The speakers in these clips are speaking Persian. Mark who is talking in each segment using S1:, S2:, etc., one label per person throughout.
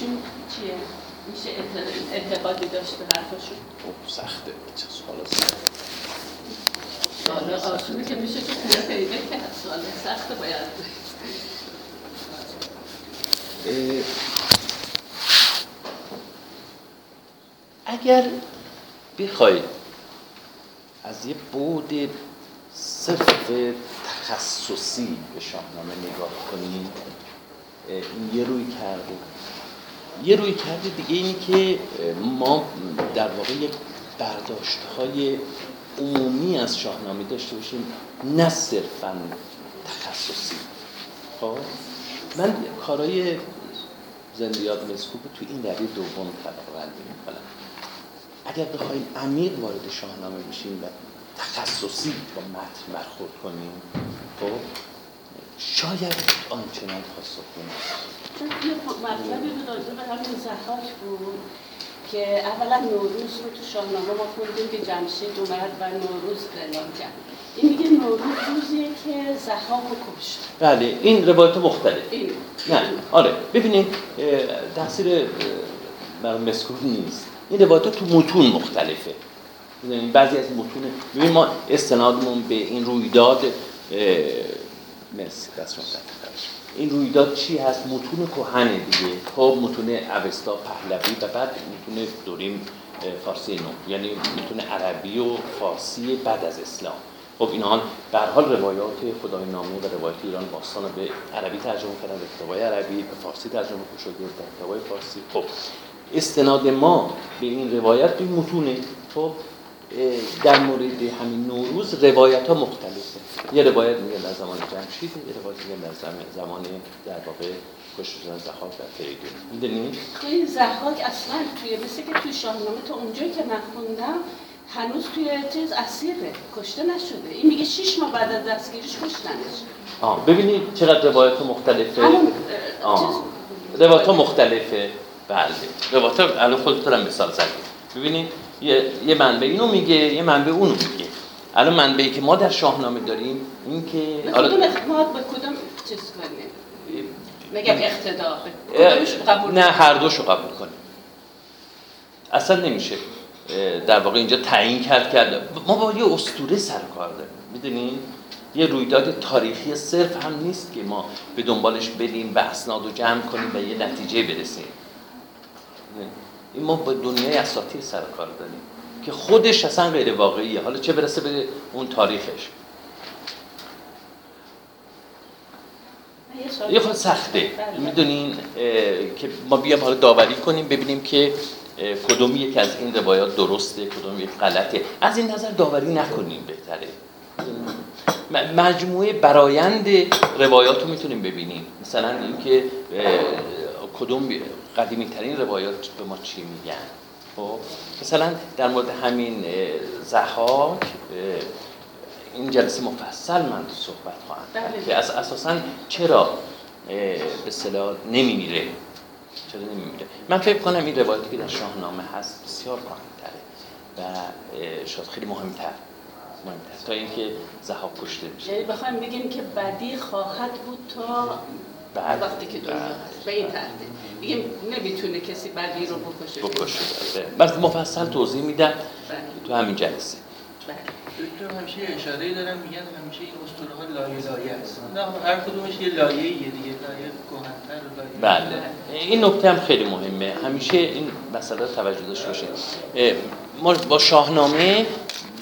S1: ایشون چیه؟ میشه اعتقادی داشت به حرفشون؟
S2: خب سخته سوال سخته
S1: سوال آسونی که میشه که خوبه پیدا کرد سوال سخته باید
S2: اگر بخواید از یه بود صرف تخصصی به شاهنامه نگاه کنیم این یه روی کرده یه روی کرده دیگه اینی که ما در واقع یک برداشت های عمومی از شاهنامه داشته باشیم نه صرفا تخصصی. خب؟ من کارای زندیات مسکوب تو این دری دوم طبقه بندی می‌کنم. اگر بخوایم عمیق وارد شاهنامه بشیم و تخصصی با متن برخورد کنیم خب شاید آنچنان پاسخ
S1: یه مطلبی بود راجع به همین زحاک بود که اولا نوروز رو تو شاهنامه ما خوندیم که جمشید اومد و نوروز اعلام کرد. این میگه نوروز روزیه که زحاک رو کشت.
S2: بله این روایت مختلف.
S1: این.
S2: نه آره. ببینیم تاثیر برای مسکوب نیست. این روایت تو متون مختلفه. بعضی از متون ببین ما استنادمون به این رویداد مرسی دست این رویداد چی هست؟ متون کهنه دیگه. خب متون اوستا پهلوی و بعد متون دوریم فارسی نو. یعنی متون عربی و فارسی بعد از اسلام. خب اینها به حال روایات خدای نامه و روایات ایران باستان به عربی ترجمه کردن به عربی به فارسی ترجمه شده در کتابای فارسی. خب استناد ما به این روایت به متونه. خب در مورد همین نوروز روایت ها مختلفه. یه روایت میگه در زمان جمشید یه روایت میگه در زمان در واقع کشته شدن زحاک و فریدون. می‌دونی؟
S1: این زحاک اصلا توی مثل که توی شاهنامه تا اونجایی که من خوندم هنوز توی چیز اسیره. کشته نشده. این میگه شش ماه بعد از دستگیریش کشتنش
S2: آه ببینید چقدر روایت مختلفه. همون روایت مختلفه. بله. روایت الان خودتون مثال زدید. ببینید؟ یه, یه منبع اینو میگه یه منبع اونو میگه. الان منبعی که ما در شاهنامه داریم این که
S1: به کدوم به کدوم چیز اقتدا. قبول
S2: نه هر دوشو قبول کنیم. اصلا نمیشه. در واقع اینجا تعیین کرد کرده ما با یه اسطوره سر کار داریم. می‌دونین یه رویداد تاریخی صرف هم نیست که ما به دنبالش بریم و اسناد و جمع کنیم و یه نتیجه برسیم. ما با دنیای اساطیر سر کار داریم که خودش اصلا غیر واقعیه. حالا چه برسه به اون تاریخش؟ یه خود سخته. بله. می‌دونین که ما بیام حالا داوری کنیم ببینیم که کدوم یک از این روایات درسته کدوم یک غلطه. از این نظر داوری نکنیم بهتره. مجموعه برایند روایات رو می‌تونیم ببینیم. مثلا اینکه کدوم قدیمی ترین روایات به ما چی میگن؟ خب مثلا در مورد همین زحاک این جلسه مفصل من صحبت خواهم بله. که از اساسا چرا به اصطلاح نمیمیره؟ چرا نمیمیره؟ من فکر کنم این روایتی که در شاهنامه هست بسیار مهمتره و شاید خیلی مهمتر مهمتر. تا اینکه زحاک کشته میشه
S1: یعنی بخوایم بگیم که بدی خواهد بود تا بعد وقتی که دنیا هست. به این ترتیب دیگه نمی‌تونه کسی بدی رو بکشه.
S2: بکشه بس مفصل توضیح میدم. تو همین جلسه.
S3: دکتر همیشه اشاره دارم. میگن همیشه این اسطوره ها لایه لایه است. نه هر کدومش یه لایه یه دیگه. لایه کهن‌تر
S2: لایه بله. این نکته هم خیلی مهمه. همیشه این مسئله توجه داشته باشید ما با شاهنامه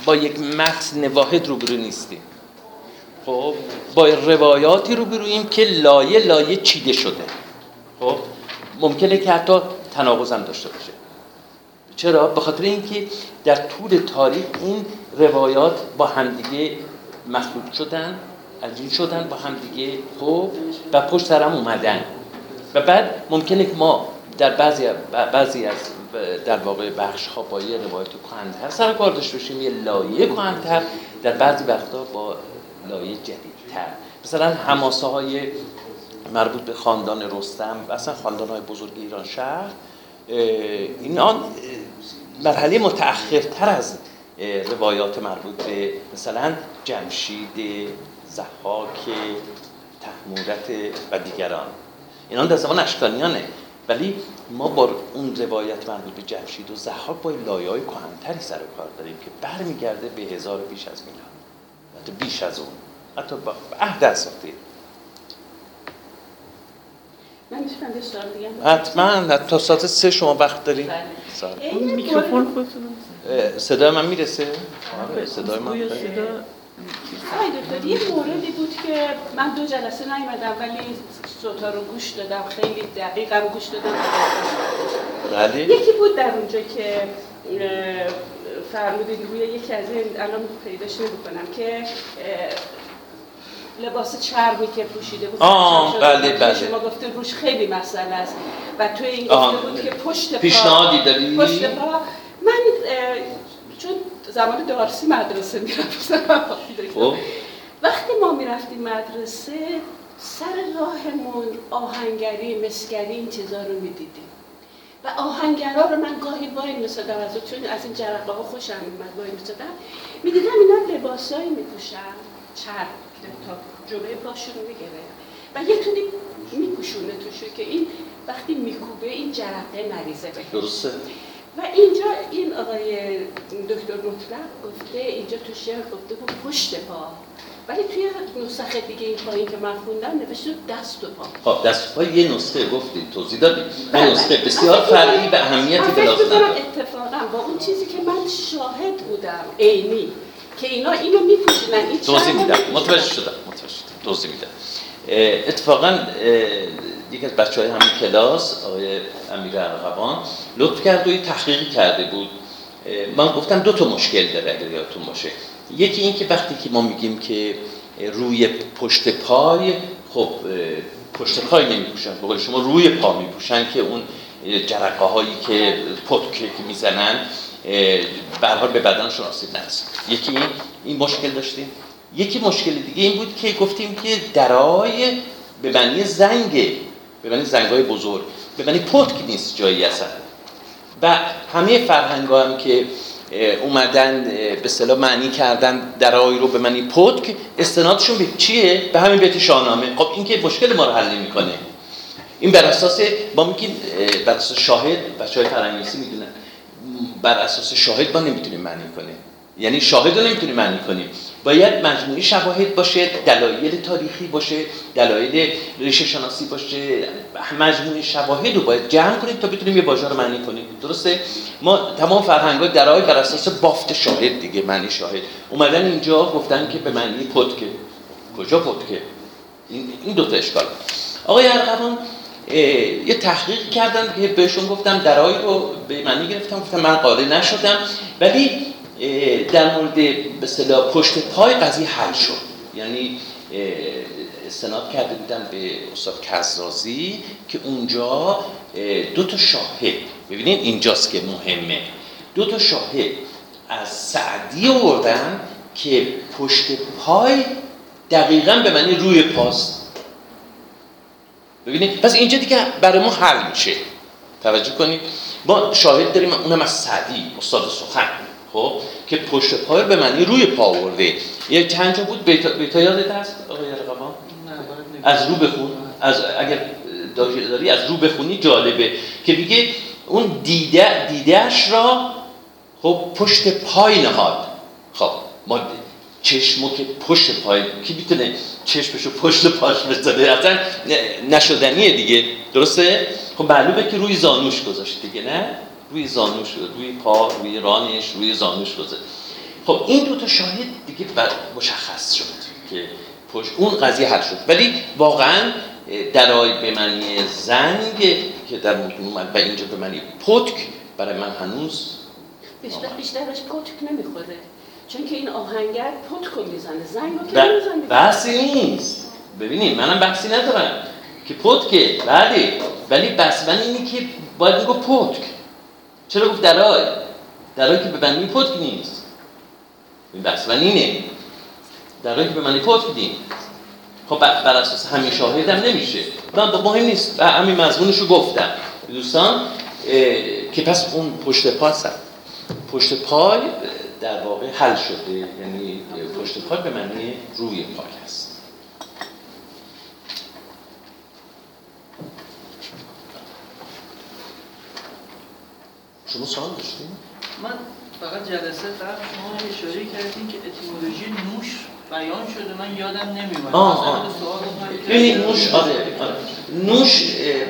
S2: با یک متن واحد روبرو نیستیم. خب. با روایاتی رو برویم که لایه لایه چیده شده. خب. ممکنه که حتی تناقض هم داشته باشه. چرا؟ به خاطر اینکه در طول تاریخ این روایات با همدیگه مخلوط شدن عجین شدن با همدیگه خب و پشت سرم اومدن. و بعد ممکنه که ما در بعضی بعضی از در واقع بخش ها با یه روایت کهن‌تر سر کار داشته باشیم یه لایه کهن‌تر در بعضی وقتا با لایه جدیدتر. مثلا هماسه های مربوط به خاندان رستم و اصلا خاندان های بزرگ ایران شهر اینا مرحله متأخرتر از روایات مربوط به مثلا جمشید زحاک تحمورت و دیگران. اینا در زمان اشکانیانه. ولی ما با اون روایت مربوط به جمشید و زحاک با لایه های کهنتری سر کار داریم که برمیگرده به هزار بیش از میلاد. حتی بیش از اون. حتی با عهد اساطیر
S1: من یه سوال بگم
S2: حتما. تا ساعت سه شما وقت داریم
S1: بله. این
S4: میکروفون خودتون
S2: صدای من می‌رسه؟ آره صدای من
S4: صدا
S1: آقای دکتر یه موردی بود که من دو جلسه نیومدم ولی صوتا رو گوش دادم خیلی دقیقم گوش دادم.
S2: بله.
S1: یکی بود در اونجا که فرمودید روی یکی از این الان پیداش نمی‌کنم که لباس چرمی که پوشیده بود
S2: آه، بله،. بله.
S1: شما گفته روش خیلی مسئله است و توی این. گفته بود که پشت پا
S2: پیشنهادی داری؟
S1: پشت پا من چون زمان دارسی مدرسه می‌رفتم
S2: خب
S1: وقتی ما می‌رفتیم مدرسه سر راهمون آهنگری مسگری این چیزا رو می‌دیدیم و آهنگرا رو من گاهی وای میسادم از چون از این جرقه ها خوشم میمد وای میسادم. می‌دیدم اینا لباسایی میپوشن که تا جلوی پاشون می‌گیره و یه تونی میپوشونه توشو که این وقتی میکوبه این جرقه نریزه بهش.
S2: درسته.
S1: و اینجا این آقای دکتر مطلق گفته اینجا تو شعر گفته بود پشت پا. ولی توی نسخه دیگه این پایین که من خوندم نوشته دست و پا.
S2: خب دست پای یه نسخه گفتید توضیح دادید
S1: بله.
S2: این نسخه بسیار فرعی و اهمیتی به لازم نداره.
S1: اتفاقا با اون چیزی که من شاهد بودم عینی که اینا اینو میپوشونن این
S2: توضیح میدم. متوجه شدم متوجه شدم. توضیح میدم. اتفاقا یکی از بچه های همین کلاس آقای امیر ارغوان لطف کرد و یه تحقیقی کرده بود. من گفتم دو تا مشکل داره اگر یادتون باشه. یکی این که وقتی که ما میگیم که روی پشت پای خب پشت پای نمیپوشن. به قول شما روی پا میپوشن که اون جرقه هایی که پتک که می‌زنن به به بدنشون آسیب نرسه یکی این این مشکل داشتیم. یکی مشکل دیگه این بود که گفتیم که درای به معنی زنگه به معنی زنگای بزرگ به معنی پتک نیست جایی اصلا. و همه فرهنگ هم که اومدن به صلاح معنی کردن درای رو به معنی پتک استنادشون به چیه؟ به همین بیت شاهنامه. خب این که مشکل ما رو حل نمی‌کنه. این بر اساس ما میگیم بر اساس شاهد بچه های فرهنگنویسی می‌دونن. بر اساس شاهد ما نمی‌تونیم معنی کنیم. یعنی شاهد رو نمی‌تونیم معنی کنیم. باید مجموعه شواهد باشه دلایل تاریخی باشه دلایل ریشه شناسی باشه مجموعه شواهد رو باید جمع کنیم تا بتونیم یه واژه رو معنی کنیم. درسته؟ ما تمام فرهنگ ها درای بر اساس بافت شاهد دیگه معنی شاهد. اومدن اینجا گفتن که به معنی پتکه. کجا پتکه؟ این دو تا اشکال. آقای ارغوان یه تحقیق کردن که بهشون گفتم درایی رو به معنی گرفتم گفتم من قادر نشدم. ولی در مورد به پشت پای قضیه حل شد. یعنی استناد کرده بودم به استاد کزازی که اونجا دو تا شاهد ببینید اینجاست که مهمه. دو تا شاهد از سعدی آوردن که پشت پای دقیقا به معنی روی پاست. ببینید پس اینجا دیگه برای ما حل میشه. توجه کنید ما شاهد داریم اونم از سعدی استاد سخن. خب که پشت پای رو به معنی روی پا آورده. یه چند جا بود؟ بیتا, بیتا یادت هست؟ آقای
S3: نگم.
S2: از رو بخون. از اگر داری از رو بخونی جالبه. که میگه اون دیده دیدهش را خب پشت پای نهاد. خب ما چشمو که پشت پای کی می‌تونه چشمشو پشت پاش بذاره؟ اصلا نشدنیه دیگه. درسته؟ خب معلومه که روی زانوش گذاشت دیگه نه؟ روی زانوش روی پا روی رانش روی زانوش گذاشت خب این دو تا شاهد دیگه مشخص شد که پشت اون قضیه حل شد. ولی واقعا درای به معنی زنگ که در متون اومد و اینجا به معنی پتک برای من هنوز
S1: بیشتر بیشترش پتک نمی‌خوره. چون که این آهنگر پتکو می‌زنه زنگ رو که نمی‌زنه.
S2: بحثی نیست. ببینید منم بحثی ندارم که پتکه بله. ولی بس من اینی که باید میگو پتک. چرا گفت درای درای که به معنی پتک نیست. این بحث من اینه. درای که به معنی پتک نیست. خب بر اساس همین شاهد هم نمیشه. من مهم نیست. و همین مضمونش رو گفتم. دوستان که پس اون پشت پا پشت پای در واقع حل شده. یعنی پشت پای به معنی روی پای هست. شما سوال داشتین؟
S3: من فقط جلسه قبل شما اشاره کردین که اتیمولوژی نوش بیان شده. من یادم نمیاد
S2: آه، آه. ببینید نوش آره آره. نوش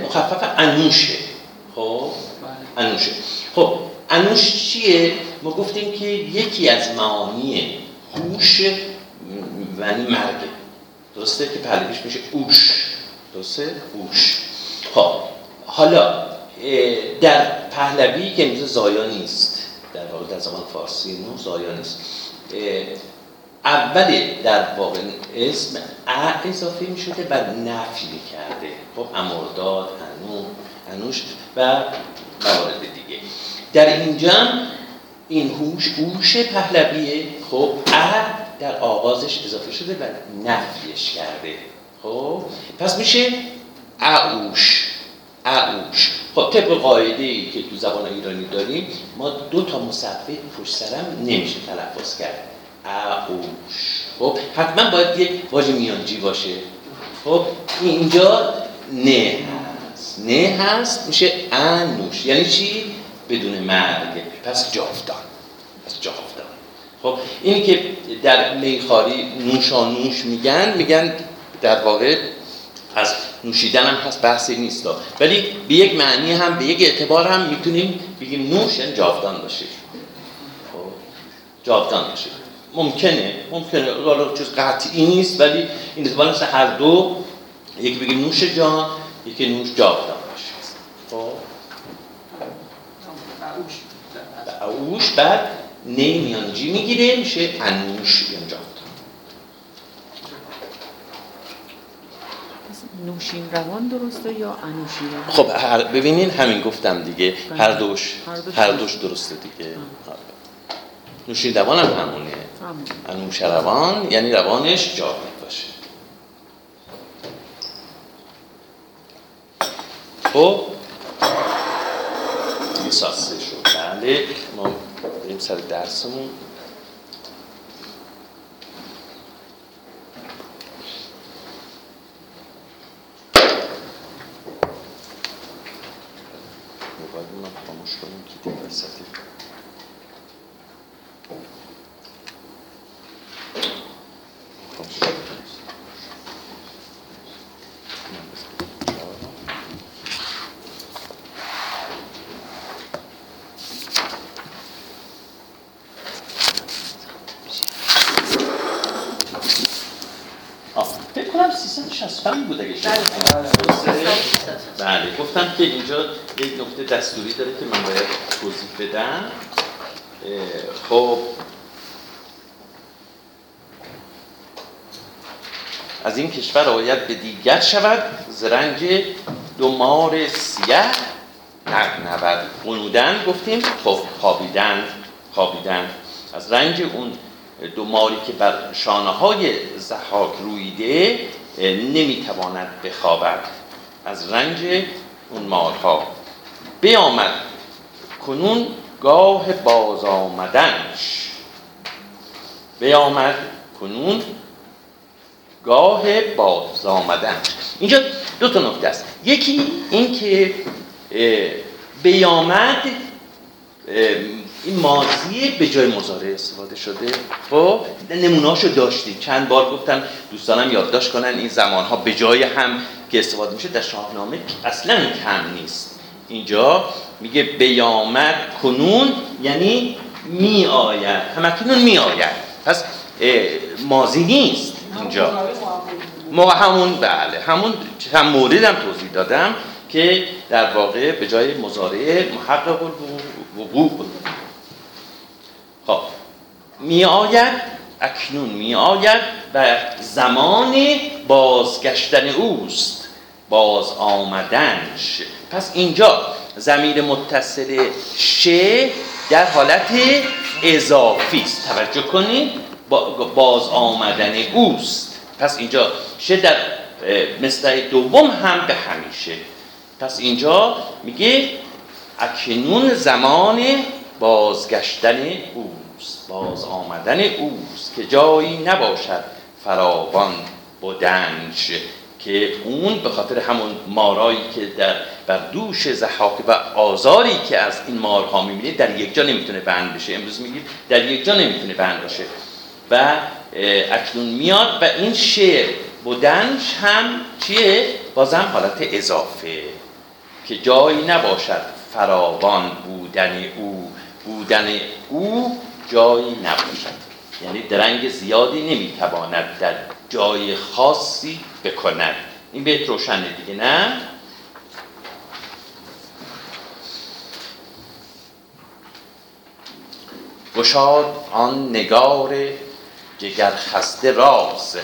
S2: مخفف انوشه. خب؟
S3: بله.
S2: انوشه. خب انوش چیه؟ ما گفتیم که یکی از معانی هوش یعنی مرگه درسته که پهلویش میشه اوش. درسته؟ اوش. خب حالا در پهلوی که امروز زایا نیست در واقع در زمان فارسی نو زایا نیست. اول در واقع اسم ا اضافه می شده و نفی کرده. خب امرداد انو انوش و موارد دیگه. در اینجا این هوش هوش پهلویه. خب ا در آغازش اضافه شده و نفیش کرده. خب پس میشه اعوش. اعوش خب طبق قاعده ای که تو زبان ایرانی داریم ما دو تا مصفح پشت سرم نمیشه تلفظ کرد. اعوش خب حتما باید یک واژه میانجی باشه. خب اینجا نه هست. نه هست میشه انوش. یعنی چی؟ بدون مرگ. پس جاودان. پس جاودان. خب اینی که در میخاری نوشانوش میگن میگن در واقع از نوشیدن هم هست بحثی نیست. ولی به یک معنی هم به یک اعتبار هم می‌تونیم بگیم نوش یعنی جاودان باشه خب جاودان باشه ممکنه ممکنه حالا چیز قطعی نیست ولی این اعتبار مثل هر دو یکی بگیم نوش جان یکی نوش جاودان باشه خب. اوش. بعد نه میانجی می‌گیره میشه انوش یا جاودان
S4: پس نوشین روان درسته یا انوشین روان؟
S2: خب هر ببینین همین گفتم دیگه.
S4: بله.
S2: هر دوش
S4: هر دوش
S2: هر
S4: درست.
S2: دوش درسته دیگه. آره. نوشین روان هم همونه.
S4: همون
S2: انوش روان یعنی روانش جاودان باشه. خب. یه ساعت شد بله. ما بریم سر درسمون. من خاموش کنیم که دیگه وسطی خاموش کنیم. من بذارم. آه، فکر کنم 365 بود نکنم. بله گفتم که اینجا یک نکته دستوری داره که من باید توضیح بدم. خب. از این کشور رعایت به دیگر شود. زرنگ مار سیه نبرد قنودن گفتیم خب خوابیدن خوابیدن. از رنج اون دو ماری که بر شانه های زحاک رویده نمی‌تواند بخوابد. از رنج اون مارها بیامد. کنون گاه باز آمدنش. بیامد. کنون گاه باز آمدن اینجا دو تا نکته است. یکی این که بیامد این ماضی به جای مضارع استفاده شده. خب نمونهاشو داشتیم. چند بار گفتم دوستانم یادداشت کنن این زمانها به جای هم که استفاده میشه در شاهنامه اصلا کم نیست. اینجا میگه بیامد کنون یعنی می آید همکنون می آید پس ماضی نیست اینجا. ما همون بله همون چند مورد هم توضیح دادم که در واقع به جای مزارع محقق بود. خب. می آید اکنون می آید و زمان بازگشتن اوست. باز آمدنش. پس اینجا زمیر متصل ش در حالت اضافی است. توجه کنید با- باز آمدن اوست. پس اینجا ش در مصرع دوم هم به همیشه. پس اینجا میگه اکنون زمان بازگشتن اوست باز آمدن اوست که جایی نباشد فراوان بودنش که اون به خاطر همون مارایی که در بر دوش زحاک و آزاری که از این مارها می‌بینه در یک جا نمی‌تونه بند بشه. امروز میگیم در یک جا نمی‌تونه بند بشه و اکنون میاد و این شعر بودنش هم چیه؟ بازم حالت اضافه. که جایی نباشد فراوان بودن او. بودن او جایی نباشد. یعنی درنگ زیادی نمی‌تواند در جای خاصی بکند. این بهت روشنه دیگه نه؟ گشاد آن نگار جگر خسته راز.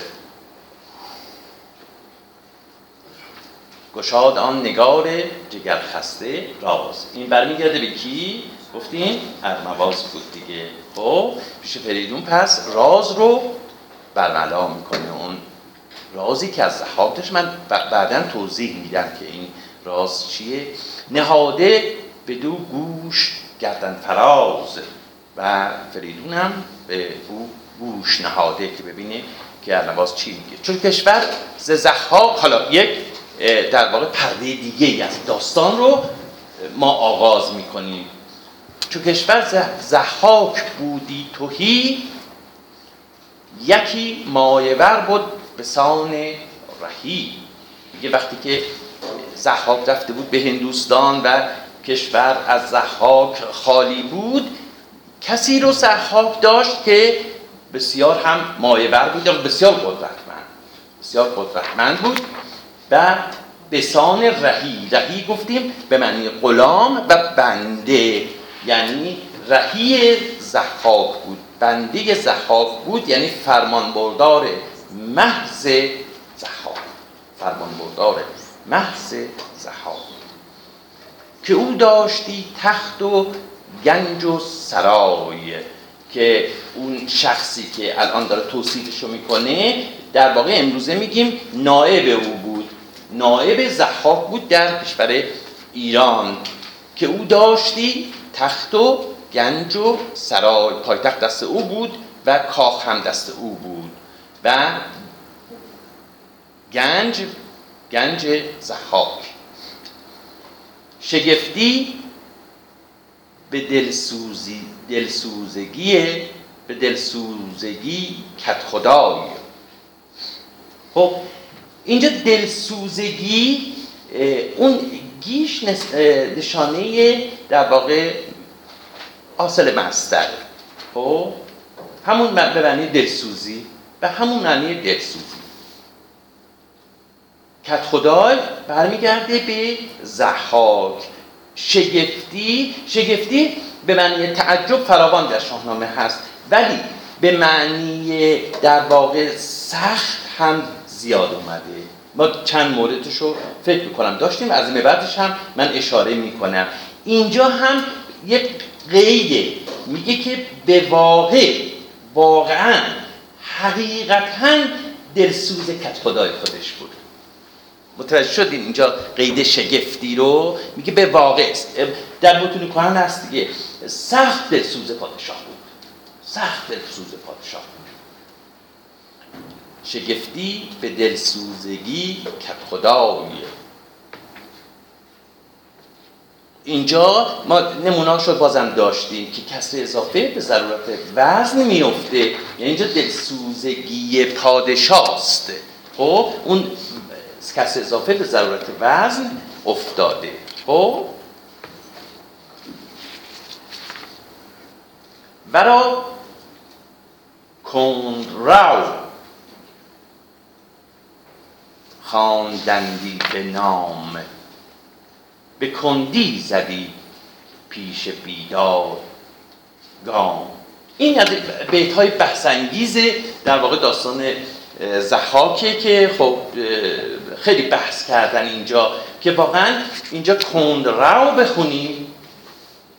S2: گشاد آن نگار جگر خسته راز. این برمیگرده به کی؟ گفتیم ارمواز بود دیگه. خب پیش فریدون پس راز رو برملا می‌کنه. اون رازی که از زحاکش من بعدا توضیح میدم که این راز چیه. نهاده به دو گوش گردن فراز و فریدون هم به او گوش نهاده که ببینه که ارنواز چی میگه. چون کشور ز زحاک حالا یک در واقع پرده دیگه از داستان رو ما آغاز می‌کنیم. چون کشور زحاک بودی توهی یکی مایور بود به سان رهی. میگه وقتی که زحاک رفته بود به هندوستان و کشور از زحاک خالی بود کسی رو زحاک داشت که بسیار هم مایور بود و بسیار قدرتمند. بسیار قدرتمند بود و بسان رهی. رهی گفتیم به معنی غلام و بنده. یعنی رهی زحاک بود بنده زحاک بود یعنی فرمانبردار محض زحاک. فرمانبردار محض زحاک. که او داشتی تخت و گنج و سرای که اون شخصی که الان داره توصیفش رو می‌کنه در واقع امروزه میگیم نائب او بود. نائب زحاک بود در کشور ایران. که او داشتی تخت و گنج و سرای. پایتخت دست او بود و کاخ هم دست او بود. و گنج گنج زحاک شگفتی به دلسوزی دلسوزگی به دلسوزگی کت خدای خب اینجا دلسوزگی اون گیش نشانه در واقع حاصل مستر خب؟ همون به معنی دلسوزی. و همون معنی دلسوزی. کت خدای برمیگرده به زحاک شگفتی شگفتی به معنی تعجب فراوان در شاهنامه هست. ولی به معنی در واقع سخت هم زیاد اومده. ما چند موردش رو فکر می‌کنم. داشتیم از این بعدش هم من اشاره می‌کنم. اینجا هم یک قیده میگه که به واقع واقعا حقیقتا دلسوز کت خدای خودش بود. متوجه شدین اینجا قید شگفتی رو؟ میگه به واقع در متون کهن هست دیگه. سخت دلسوز پادشاه بود. سخت دلسوز پادشاه. شگفتی به دلسوزگی کت خدای اینجا ما نمونهاش رو بازم داشتیم که کسر اضافه به ضرورت وزن میفته یعنی اینجا دلسوزگی پادشاست. خب اون کسر اضافه به ضرورت وزن افتاده. خب؟ برا کنراو خواندندی به نام. به کندی زدی پیش بیدار. گام. این از بیت های بحث در واقع داستان زحاکه که خب خیلی بحث کردن اینجا که واقعا اینجا کندرو بخونیم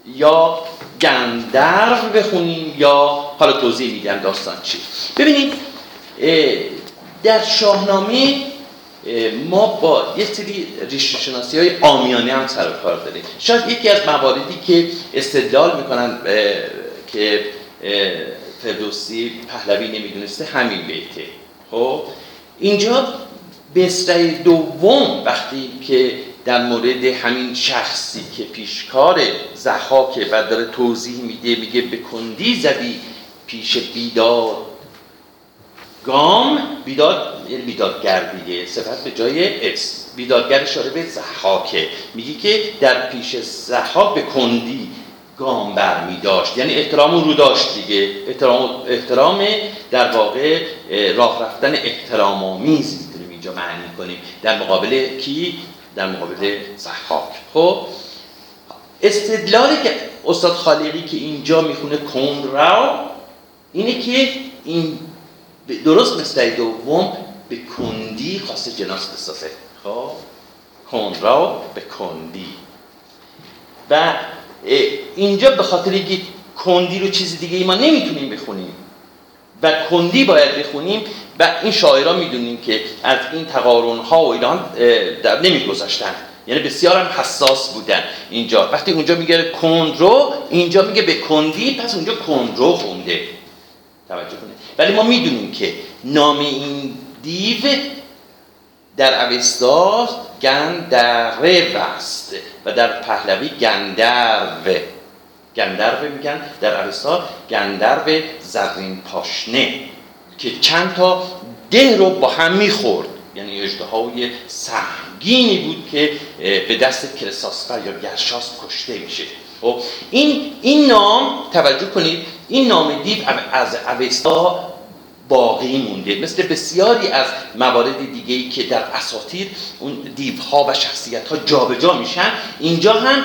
S2: یا گندرو بخونیم یا حالا توضیح میدم داستان چی. ببینید در شاهنامه ما با یه سری ریشه شناسی های آمیانه هم سر کار داریم. شاید یکی از مواردی که استدلال می‌کنن که فردوسی پهلوی نمی‌دونسته همین بیته. خب؟ اینجا بسره دوم وقتی که در مورد همین شخصی که پیشکار زحاکه و داره توضیح میده میگه به کندی زدی پیش بیداد گام بیداد یعنی بیدادگر دیگه. صفت به جای اسم بیدادگر اشاره به زحاکه. میگی که در پیش زحاک به کندی گام برمی داشت یعنی احترام رو داشت دیگه. احترام, احترام در واقع راه رفتن احترام آمیزی می‌تونیم اینجا معنی کنیم. در مقابل کی؟ در مقابل زحاک. خب؟ استدلالی که استاد خالقی که اینجا می‌خونه کنراو اینه که این درست مثل دوم به کندی خواسته جناس بسازه. خب؟ کنراو به کندی. و اینجا به خاطر اینکه کندی رو چیز دیگه ای ما نمی‌تونیم بخونیم و کندی باید بخونیم و این شاعران می‌دونیم که از این تقارن ها و ایران نمیگذاشتن یعنی بسیار هم حساس بودن اینجا. وقتی اونجا میگه کندرو اینجا میگه به کندی پس اونجا کندرو خونده. توجه کنید. ولی ما می‌دونیم که نام این دیو در اوستا گندره است و در پهلوی گندرو. گندرو میگن در اوستا گندرو زرین پاشنه که چند تا ده رو با هم می‌خورد. یعنی اجدهای سهمگینی بود که به دست کرساسفر یا گرشاس کشته میشه. خب این این نام توجه کنید این نام دیو از اوستا باقی مونده. مثل بسیاری از موارد دیگه ای که در اساطیر اون دیوها و شخصیت ها جابجا میشن اینجا هم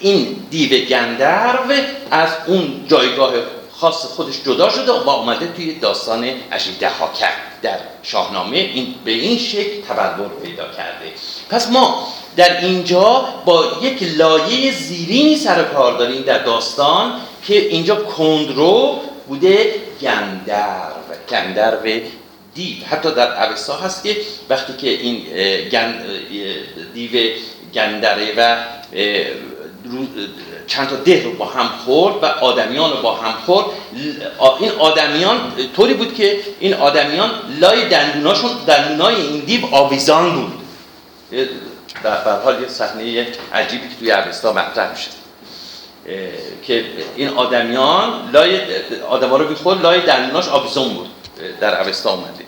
S2: این دیو گندرو از اون جایگاه خاص خودش جدا شده و آمده توی داستان ها کرد. در شاهنامه این به این شکل تبلور پیدا کرده. پس ما در اینجا با یک لایه زیرینی سر کار داریم در داستان که اینجا کندرو بوده گندرو. گندرو دیو. حتی در اوستا هست که وقتی که این دیو گندره و چند تا ده رو با هم خورد و آدمیان رو با هم خورد این آدمیان طوری بود که این آدمیان لای دندوناشون دندونای این دیو آویزان بود. در حال یه صحنه عجیبی که توی اوستا مطرح میشه. که این آدمیان لای آدما رو بیخورد لای دندوناش آویزان بود. در اوستا اومده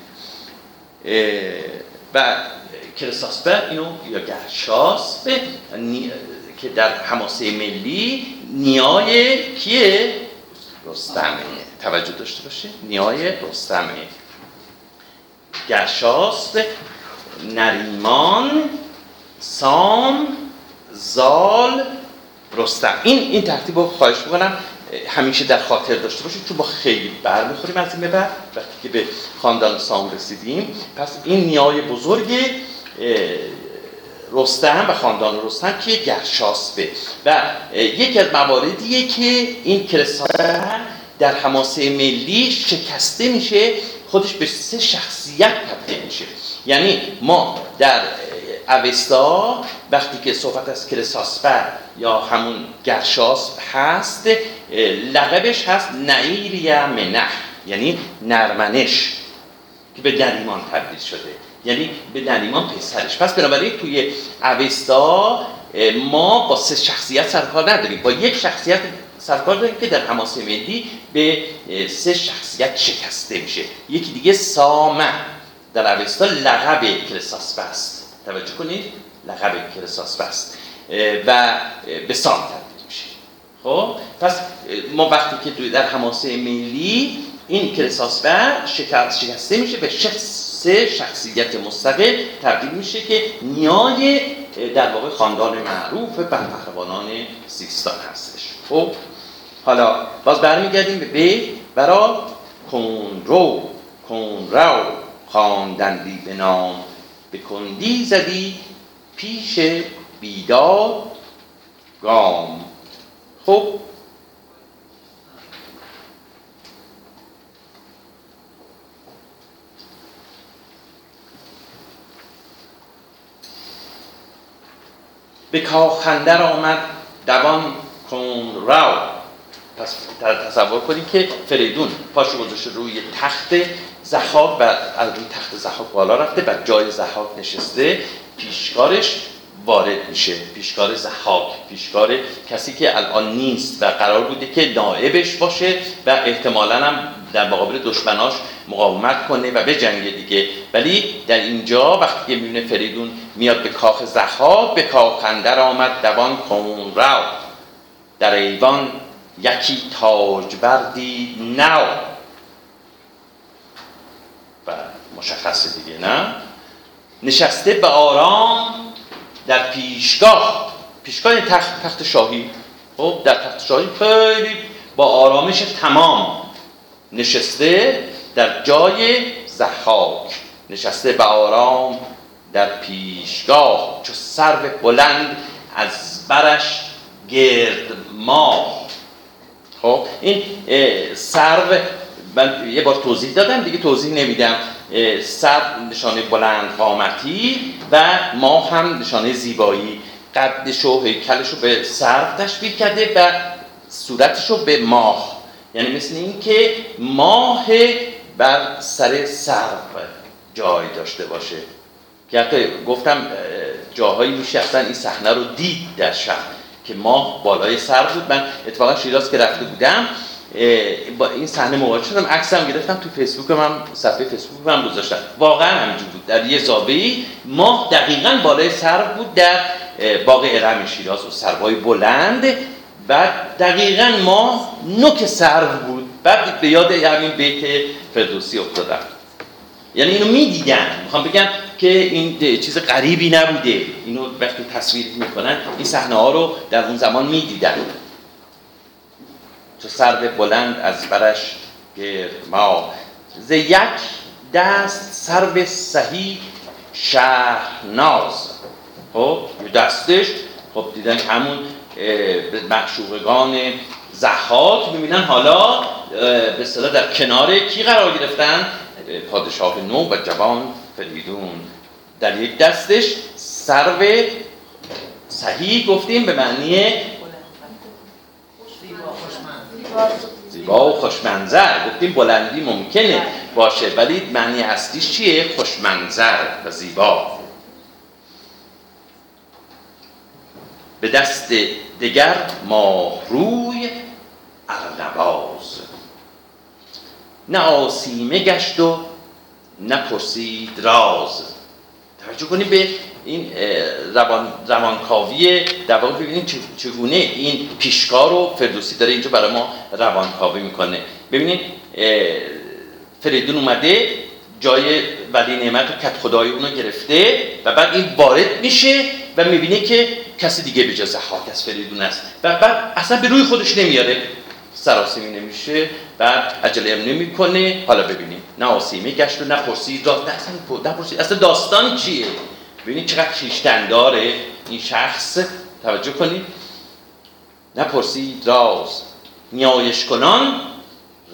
S2: و کرساسپه اینو یا گرشاس که در حماسه ملی نیای کیه؟ رستمه. توجه داشته باشه نیای رستمه. گرشاست نریمان سام زال رستم. این این ترتیب رو خواهش می‌کنم. همیشه در خاطر داشته باشید چون با خیلی بر می‌خوریم از این بعد وقتی که به خاندان سام رسیدیم. پس این نیای بزرگ رستم و خاندان رستم که گرشاسبه و یکی از مواردیه که این کلسان در حماسه ملی شکسته میشه خودش به سه شخصیت تبدیل میشه. یعنی ما در اوستا وقتی که صحبت از کلساسپر یا همون گرشاس هست لقبش هست نعیریا منح یعنی نرمنش که به دریمان تبدیل شده یعنی به نریمان پسرش. پس بنابراین توی اوستا ما با سه شخصیت سرکار نداریم. با یک شخصیت سرکار داریم که در حماسه ملی به سه شخصیت شکسته میشه. یکی دیگه سامه در اوستا لقب کلساس است توجه کنید لقب کلساس است و به سام تبدیل میشه. خب؟ پس ما وقتی که در حماسه ملی این کلساس شکسته میشه به شخص شخصیت مستقل تبدیل میشه که نیای در واقع خاندان معروف بر پهلوانان سیستان هستش. خب؟ حالا باز برمیگردیم به برا کنرو کنرو خواندندی به نام به کندی زدی پیش بیداد گام. خب. به کاخندر آمد دوان کن رو تصور کنید که فریدون پاشو گذاشته روی تخت زحاک و از روی تخت زحاک بالا رفته و جای زحاک نشسته. پیشکارش وارد میشه. پیشکار زحاک پیشکار کسی که الان نیست و قرار بوده که نائبش باشه و احتمالا هم در مقابل دشمناش مقاومت کنه و به جنگ دیگه. ولی در اینجا وقتی که می‌بینه فریدون میاد به کاخ زحاک به کاخ اندر آمد دوان کون رو در ایوان یکی تاج بردی نو. و مشخصه دیگه نه. نشسته به آرام در پیشگاه. پیشگاه تخت, تخت شاهی. خب در تخت شاهی خیلی با آرامش تمام. نشسته در جای زحاک نشسته به آرام در پیشگاه. چو سرو بلند از برش گرد ماه. خب این سرو من یه بار توضیح دادم دیگه توضیح نمیدم. سر نشانه بلند قامتی و ما هم نشانه زیبایی. قدش و هیکلش رو به سرو تشبیه کرده و صورتش رو به ماه. یعنی مثل این که ماه بر سر سرو جای داشته باشه. که گفتم جاهایی میشه اصلا این صحنه رو دید در شهر. که ماه بالای سر بود. من اتفاقا شیراز که رفته بودم با این صحنه مواجه شدم. عکسم گرفتم تو فیسبوک من صفحه فیسبوک من گذاشتم. واقعا همینجور بود. در یه زاویه ماه دقیقا بالای سر بود در باغ ارم شیراز و سروای بلند. و دقیقا ماه نوک سرو بود. بعد به یاد همین بیت فردوسی افتادم. یعنی اینو می‌دیدن می‌خوام بگم که این چیز غریبی نبوده. اینو وقتی تصویر می‌کنن این صحنه ها رو در اون زمان می‌دیدن. چو سرو بلند از برش ما. ز یک دست سرو صحیح شهرناز. خب یه دستش. خب دیدن همون معشوقگان زحاک. می‌بینن حالا به اصطلاح در کنار کی قرار گرفتن؟ پادشاه نو و جوان فریدون در یک دستش سرو صحیح گفتیم به معنی زیبا و خوشمنظر. گفتیم بلندی ممکنه باشه ولی معنی اصلیش چیه؟ خوشمنظر و زیبا. به دست دگر ماهروی ارنواز. نه آسیمه گشت و نه پرسید راز. توجه کنید به این روان روانکاوی در واقع ببینید چگونه این پیشکار رو فردوسی داره اینجا برای ما روانکاوی می‌کنه. ببینید فریدون اومده جای ولی نعمت و کت خدای اونو گرفته و بعد این وارد میشه و می‌بینه که کسی دیگه به جز حاک از فریدون است. و بعد اصلا به روی خودش نمیاره. سراسیمی نمیشه بعد عجله هم نمی‌کنه. حالا ببینیم. نه آسیمه گشت و نه پرسید. نه اصلا اصلا داستان چیه؟ ببینید چقدر خیشتن داره این شخص. توجه کنید. نپرسید راز. نیایش کنان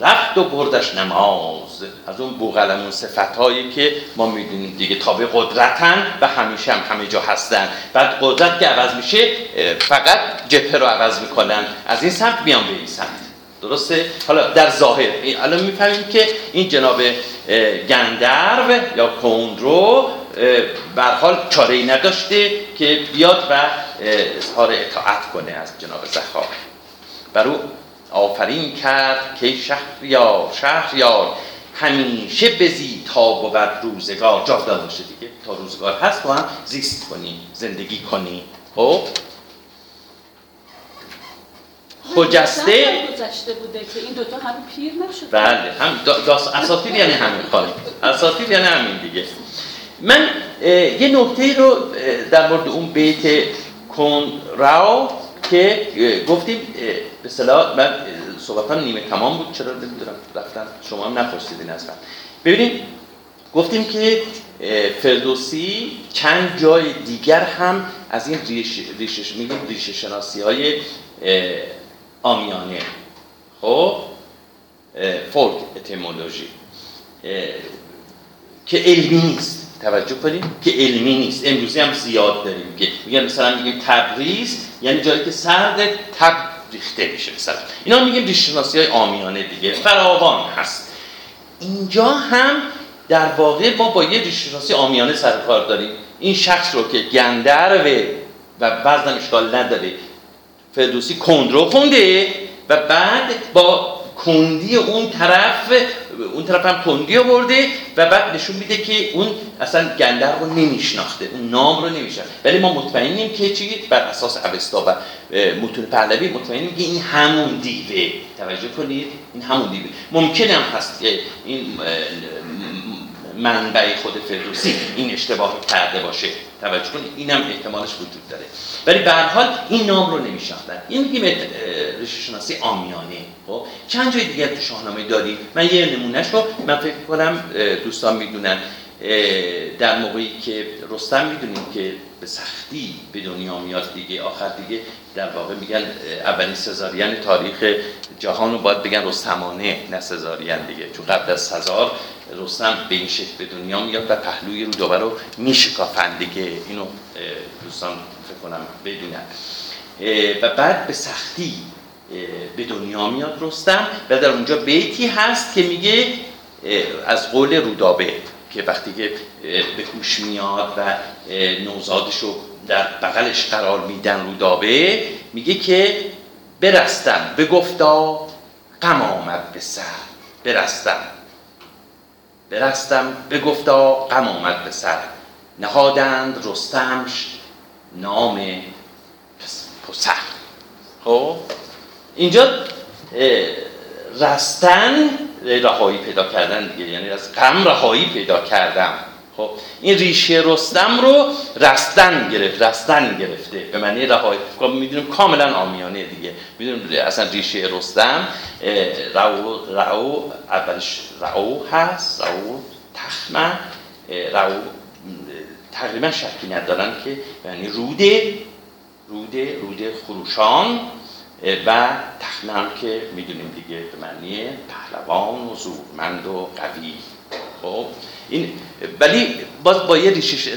S2: رفت و بردش نماز. از اون بوغلمون صفت هایی که ما می‌دونیم دیگه تابع قدرتن و همیشه هم همه جا هستن. بعد قدرت که عوض میشه فقط جپه رو عوض می‌کنن. از این سمت بیان به درسته؟ حالا در ظاهر الان می‌فهمیم که این جناب گندرو یا کندرو بر حال چاره ای نداشته که بیاد و اظهار اطاعت کنه از جناب زخار بر او آفرین کرد که شهریار شهریار همیشه بزی تا بود روزگار. جاودان باشه دیگه تا روزگار هست با هم زیست کنی زندگی کنی. خب؟ خجسته
S1: گذشته بوده که این دوتا هم پیر نشد
S2: بله هم اساطیر یعنی همین خواهی اساطیر یعنی همین دیگه. من یه نکته رو در مورد اون بیت کن راو که گفتیم به صلاح من صحبتم نیمه تمام بود چرا نمی‌دونم رفتن شما هم نپرسیدین اصلا ببینید گفتیم که فردوسی چند جای دیگر هم از این ریش ریشش میگیم ریشه شناسی های آمیانه. خب؟ فولک اتیمولوژی که علمی نیست. توجه کنیم که علمی نیست. امروزی هم زیاد داریم که میگن مثلا میگیم تبریز یعنی جایی که سرد تب ریخته میشه مثلا. اینا میگیم ریشه شناسی های آمیانه دیگه. فراوان هست. اینجا هم در واقع ما با یه ریشه شناسی آمیانه سر کار داریم. این شخص رو که گندروه و وزنم اشکال نداره فردوسی کندرو خونده و بعد با کندی اون طرف اون طرف هم کندی آورده و بعد نشون میده که اون اصلا گندر رو نمیشناخته اون نام رو نمیشناخته. ولی ما مطمئنیم که چی؟ بر اساس اوستا و متون پهلوی مطمئنیم که این همون دیوه. توجه کنید این همون دیوه. ممکن هم هست که این منبع خود فردوسی این اشتباه کرده باشه. توجه کنید. اینم احتمالش وجود داره. ولی به هر حال این نام رو نمیشناختن. این میگیم ریشه شناسی آمیانه. خب؟ چند جای دیگر تو شاهنامه داریم من یه نمونهش رو من فکر کنم دوستان می‌دونن. در موقعی که رستم می‌دونیم که به سختی به دنیا میاد دیگه آخر دیگه در واقع میگن اولین سزارین تاریخ جهان رو باید بگن رستمانه نه سزارین دیگه. چون قبل از سزار رستم به این شکل به دنیا میاد و پهلوی رودابه رو میشکافن دیگه. اینو دوستان فکر کنم بدونن. و بعد به سختی به دنیا میاد رستم و در اونجا بیتی هست که میگه از قول رودابه که وقتی که به هوش میاد و نوزادش رو در بغلش قرار میدن رودابه میگه که برستم. به گفتا غم آمد به سر. برستم. برستم به گفتا غم آمد به سر. نهادند رستمش نام پسر. خب؟ اینجا رستن رهایی پیدا کردن دیگه. یعنی از غم رهایی پیدا کردم. خب این ریشه رستم رو رستن گرفت رستن گرفته. به معنی رهایی. خب می‌دونیم کاملا آمیانه دیگه. می‌دونیم اصلا ریشه رستم رو رو اولش رو هست رو تخمه رو تقریبا شکی ندارن که یعنی روده روده روده خروشان و تخمه که می‌دونیم دیگه به معنی پهلوان و زورمند و قوی. خب این ولی باز با یه ریشه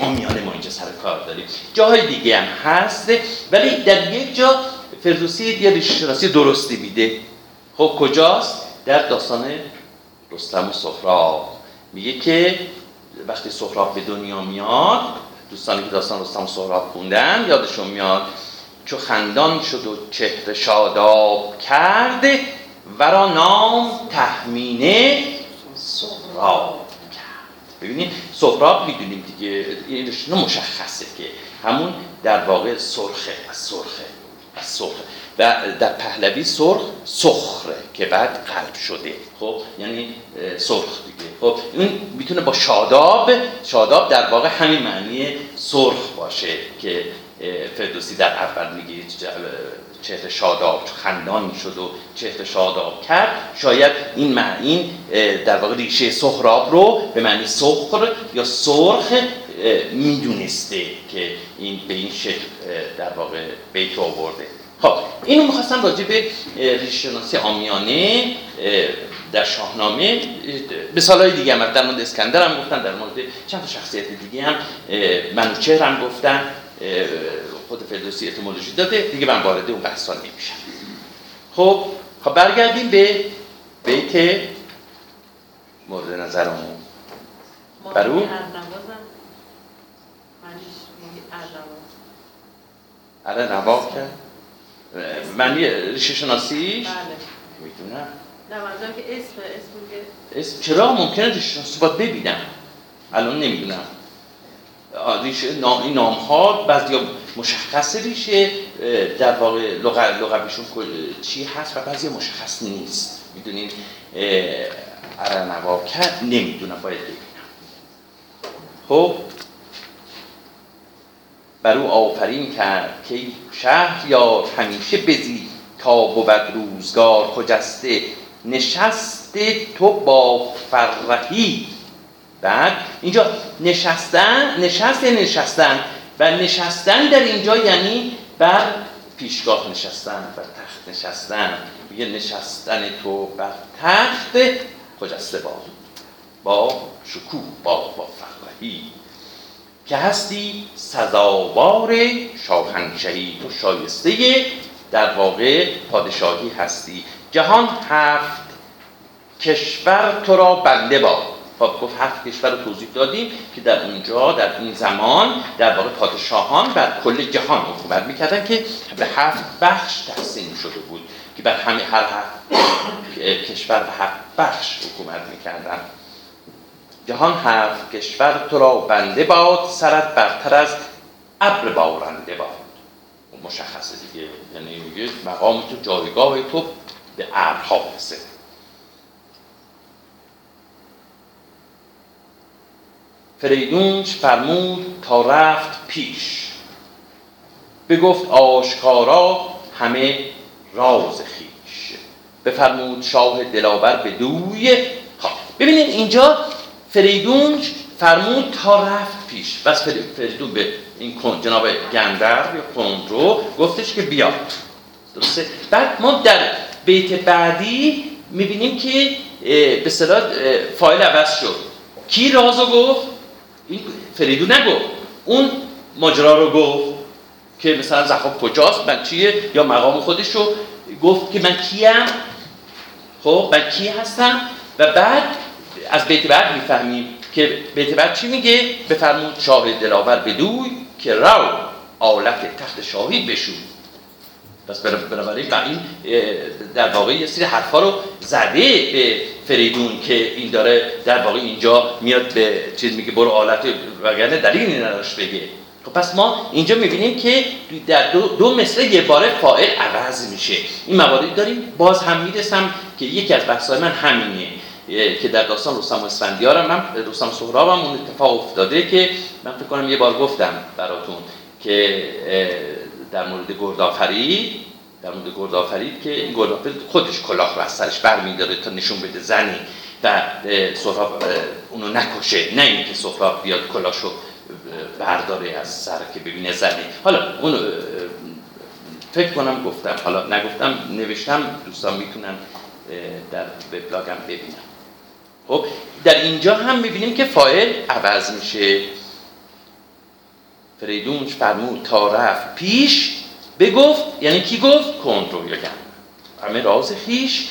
S2: آمیانه ما اینجا سر کار داریم. جاهای دیگه هم هست ولی در یک جا فردوسی یه ریشه درستی میده. خب کجاست؟ در داستان رستم و سهراب. میگه که وقتی سهراب به دنیا میاد دوستانی که داستان رستم و سهراب خوندن یادشون میاد چو خندان شد و چهره شاداب کرد ورا نام تحمینه سهراب ببینید سهراب می‌دونیم دیگه اینش مشخصه که همون در واقع سرخه از سرخه از سرخه. و در پهلوی سرخ سخره که بعد قلب شده. خب یعنی سرخ دیگه. خب این می‌تونه با شاداب شاداب در واقع همین معنی سرخ باشه که فردوسی در اول میگه چهره شاداب خندان شد و چهره شاداب کرد. شاید این معنی در واقع ریشه سهراب رو به معنی سخر یا سرخ می‌دونسته که این به این شکل در واقع بیت آورده. خب اینو می‌خواستم راجع به ریشه شناسی آمیانه در شاهنامه مثال دیگه هم در مورد اسکندر هم گفتن در مورد چند تا شخصیت دیگه هم منوچهر هم گفتن خود فردوسی اتمولوژی داده. دیگه من وارد اون بحثا نمیشم. خب خب برگردیم به بیت مورد نظرمون. برو. اره نواق کرد معنی ریشه شناسی؟
S1: بله.
S2: می‌دونم.
S1: نه منظورم که اسم اسم که
S2: اسم چرا؟ ممکنه ریشه شناسی باید ببینم. الان نمی‌دونم. ریشه نام این نام ها بعضی مشخص ریشه در واقع لغویشون چی هست و بعضی مشخص نیست. می‌دونین ارنواکت نمی‌دونم باید ببینم. خب؟ بر او آفرین کرد که شهر یا همیشه بزی تا بود روزگار خجسته. نشست تو با فرهی. بعد اینجا نشستن نشست نشستن؟ و نشستن در اینجا یعنی بر پیشگاه نشستن بر تخت نشستن. میگه نشستن تو بر تخت خجسته با با شکوه با با فرهی که هستی سزاوار شاهنشهی. تو شایسته در واقع پادشاهی هستی. جهان هفت کشور تو را بنده با خب گفت هفت کشور رو توضیح دادیم که در اونجا در این زمان در واقع پادشاهان بر کل جهان حکومت می‌کردن که به هفت بخش تقسیم شده بود که بر همه هر هفت کشور به هفت بخش حکومت می‌کردن. جهان هفت کشور تو را بنده باد سرت برتر از ابر بارنده باد. مشخصه دیگه یعنی میگه مقام تو جایگاه تو به ابرها برسه فریدونش فرمود تا رفت پیش. بگفت آشکارا همه راز خیش. بفرمود شاه دلاور به دوی ببینید اینجا فریدون فرمود تا رفت پیش. بس فریدون به این جناب گندر یا کندرو گفتش که بیاد. درسته؟ بعد ما در بیت بعدی می‌بینیم که به صلاح فایل عوض شد. کی رازو گفت؟ این فریدون نگفت. اون ماجرا رو گفت که مثلا زخاب کجاست من چیه؟ یا مقام خودش رو گفت که من کیم. خب من کی هستم؟ و بعد از بیت بعد می‌فهمیم که بیت بعد چی میگه؟ بفرمود شاه دلاور بدوی که رو آلت تخت شاهی بشو پس بنابراین این در واقع یه سری حرفا رو زده به فریدون که این داره در واقع اینجا میاد به چیز میگه برو آلت وگرنه دلیلی نداشت بگه. خب پس ما اینجا می‌بینیم که در دو, دو مثل یه بار فائل عوض میشه. این مواردی داریم. باز هم می‌رسم که یکی از بحث‌های من همینه که در داستان رستم و اسفندیار من رستم سهراب هم اون اتفاق افتاده که من فکر کنم یه بار گفتم براتون که در مورد گردآفرید در مورد گردآفرید که این گردآفرید خودش کلاه رو از سرش برمیداره تا نشون بده زنی و سهراب اونو نکشه نه اینکه سهراب بیاد کلاشو برداره از سر که ببینه زنی. حالا اون فکر کنم گفتم. حالا نگفتم نوشتم دوستان می‌تونن در وبلاگم ببینم خب در اینجا هم می‌بینیم که فایل عوض میشه. فریدونش فرمود تا رفت پیش بگفت یعنی کی گفت؟ کنترل یا همه راز خیش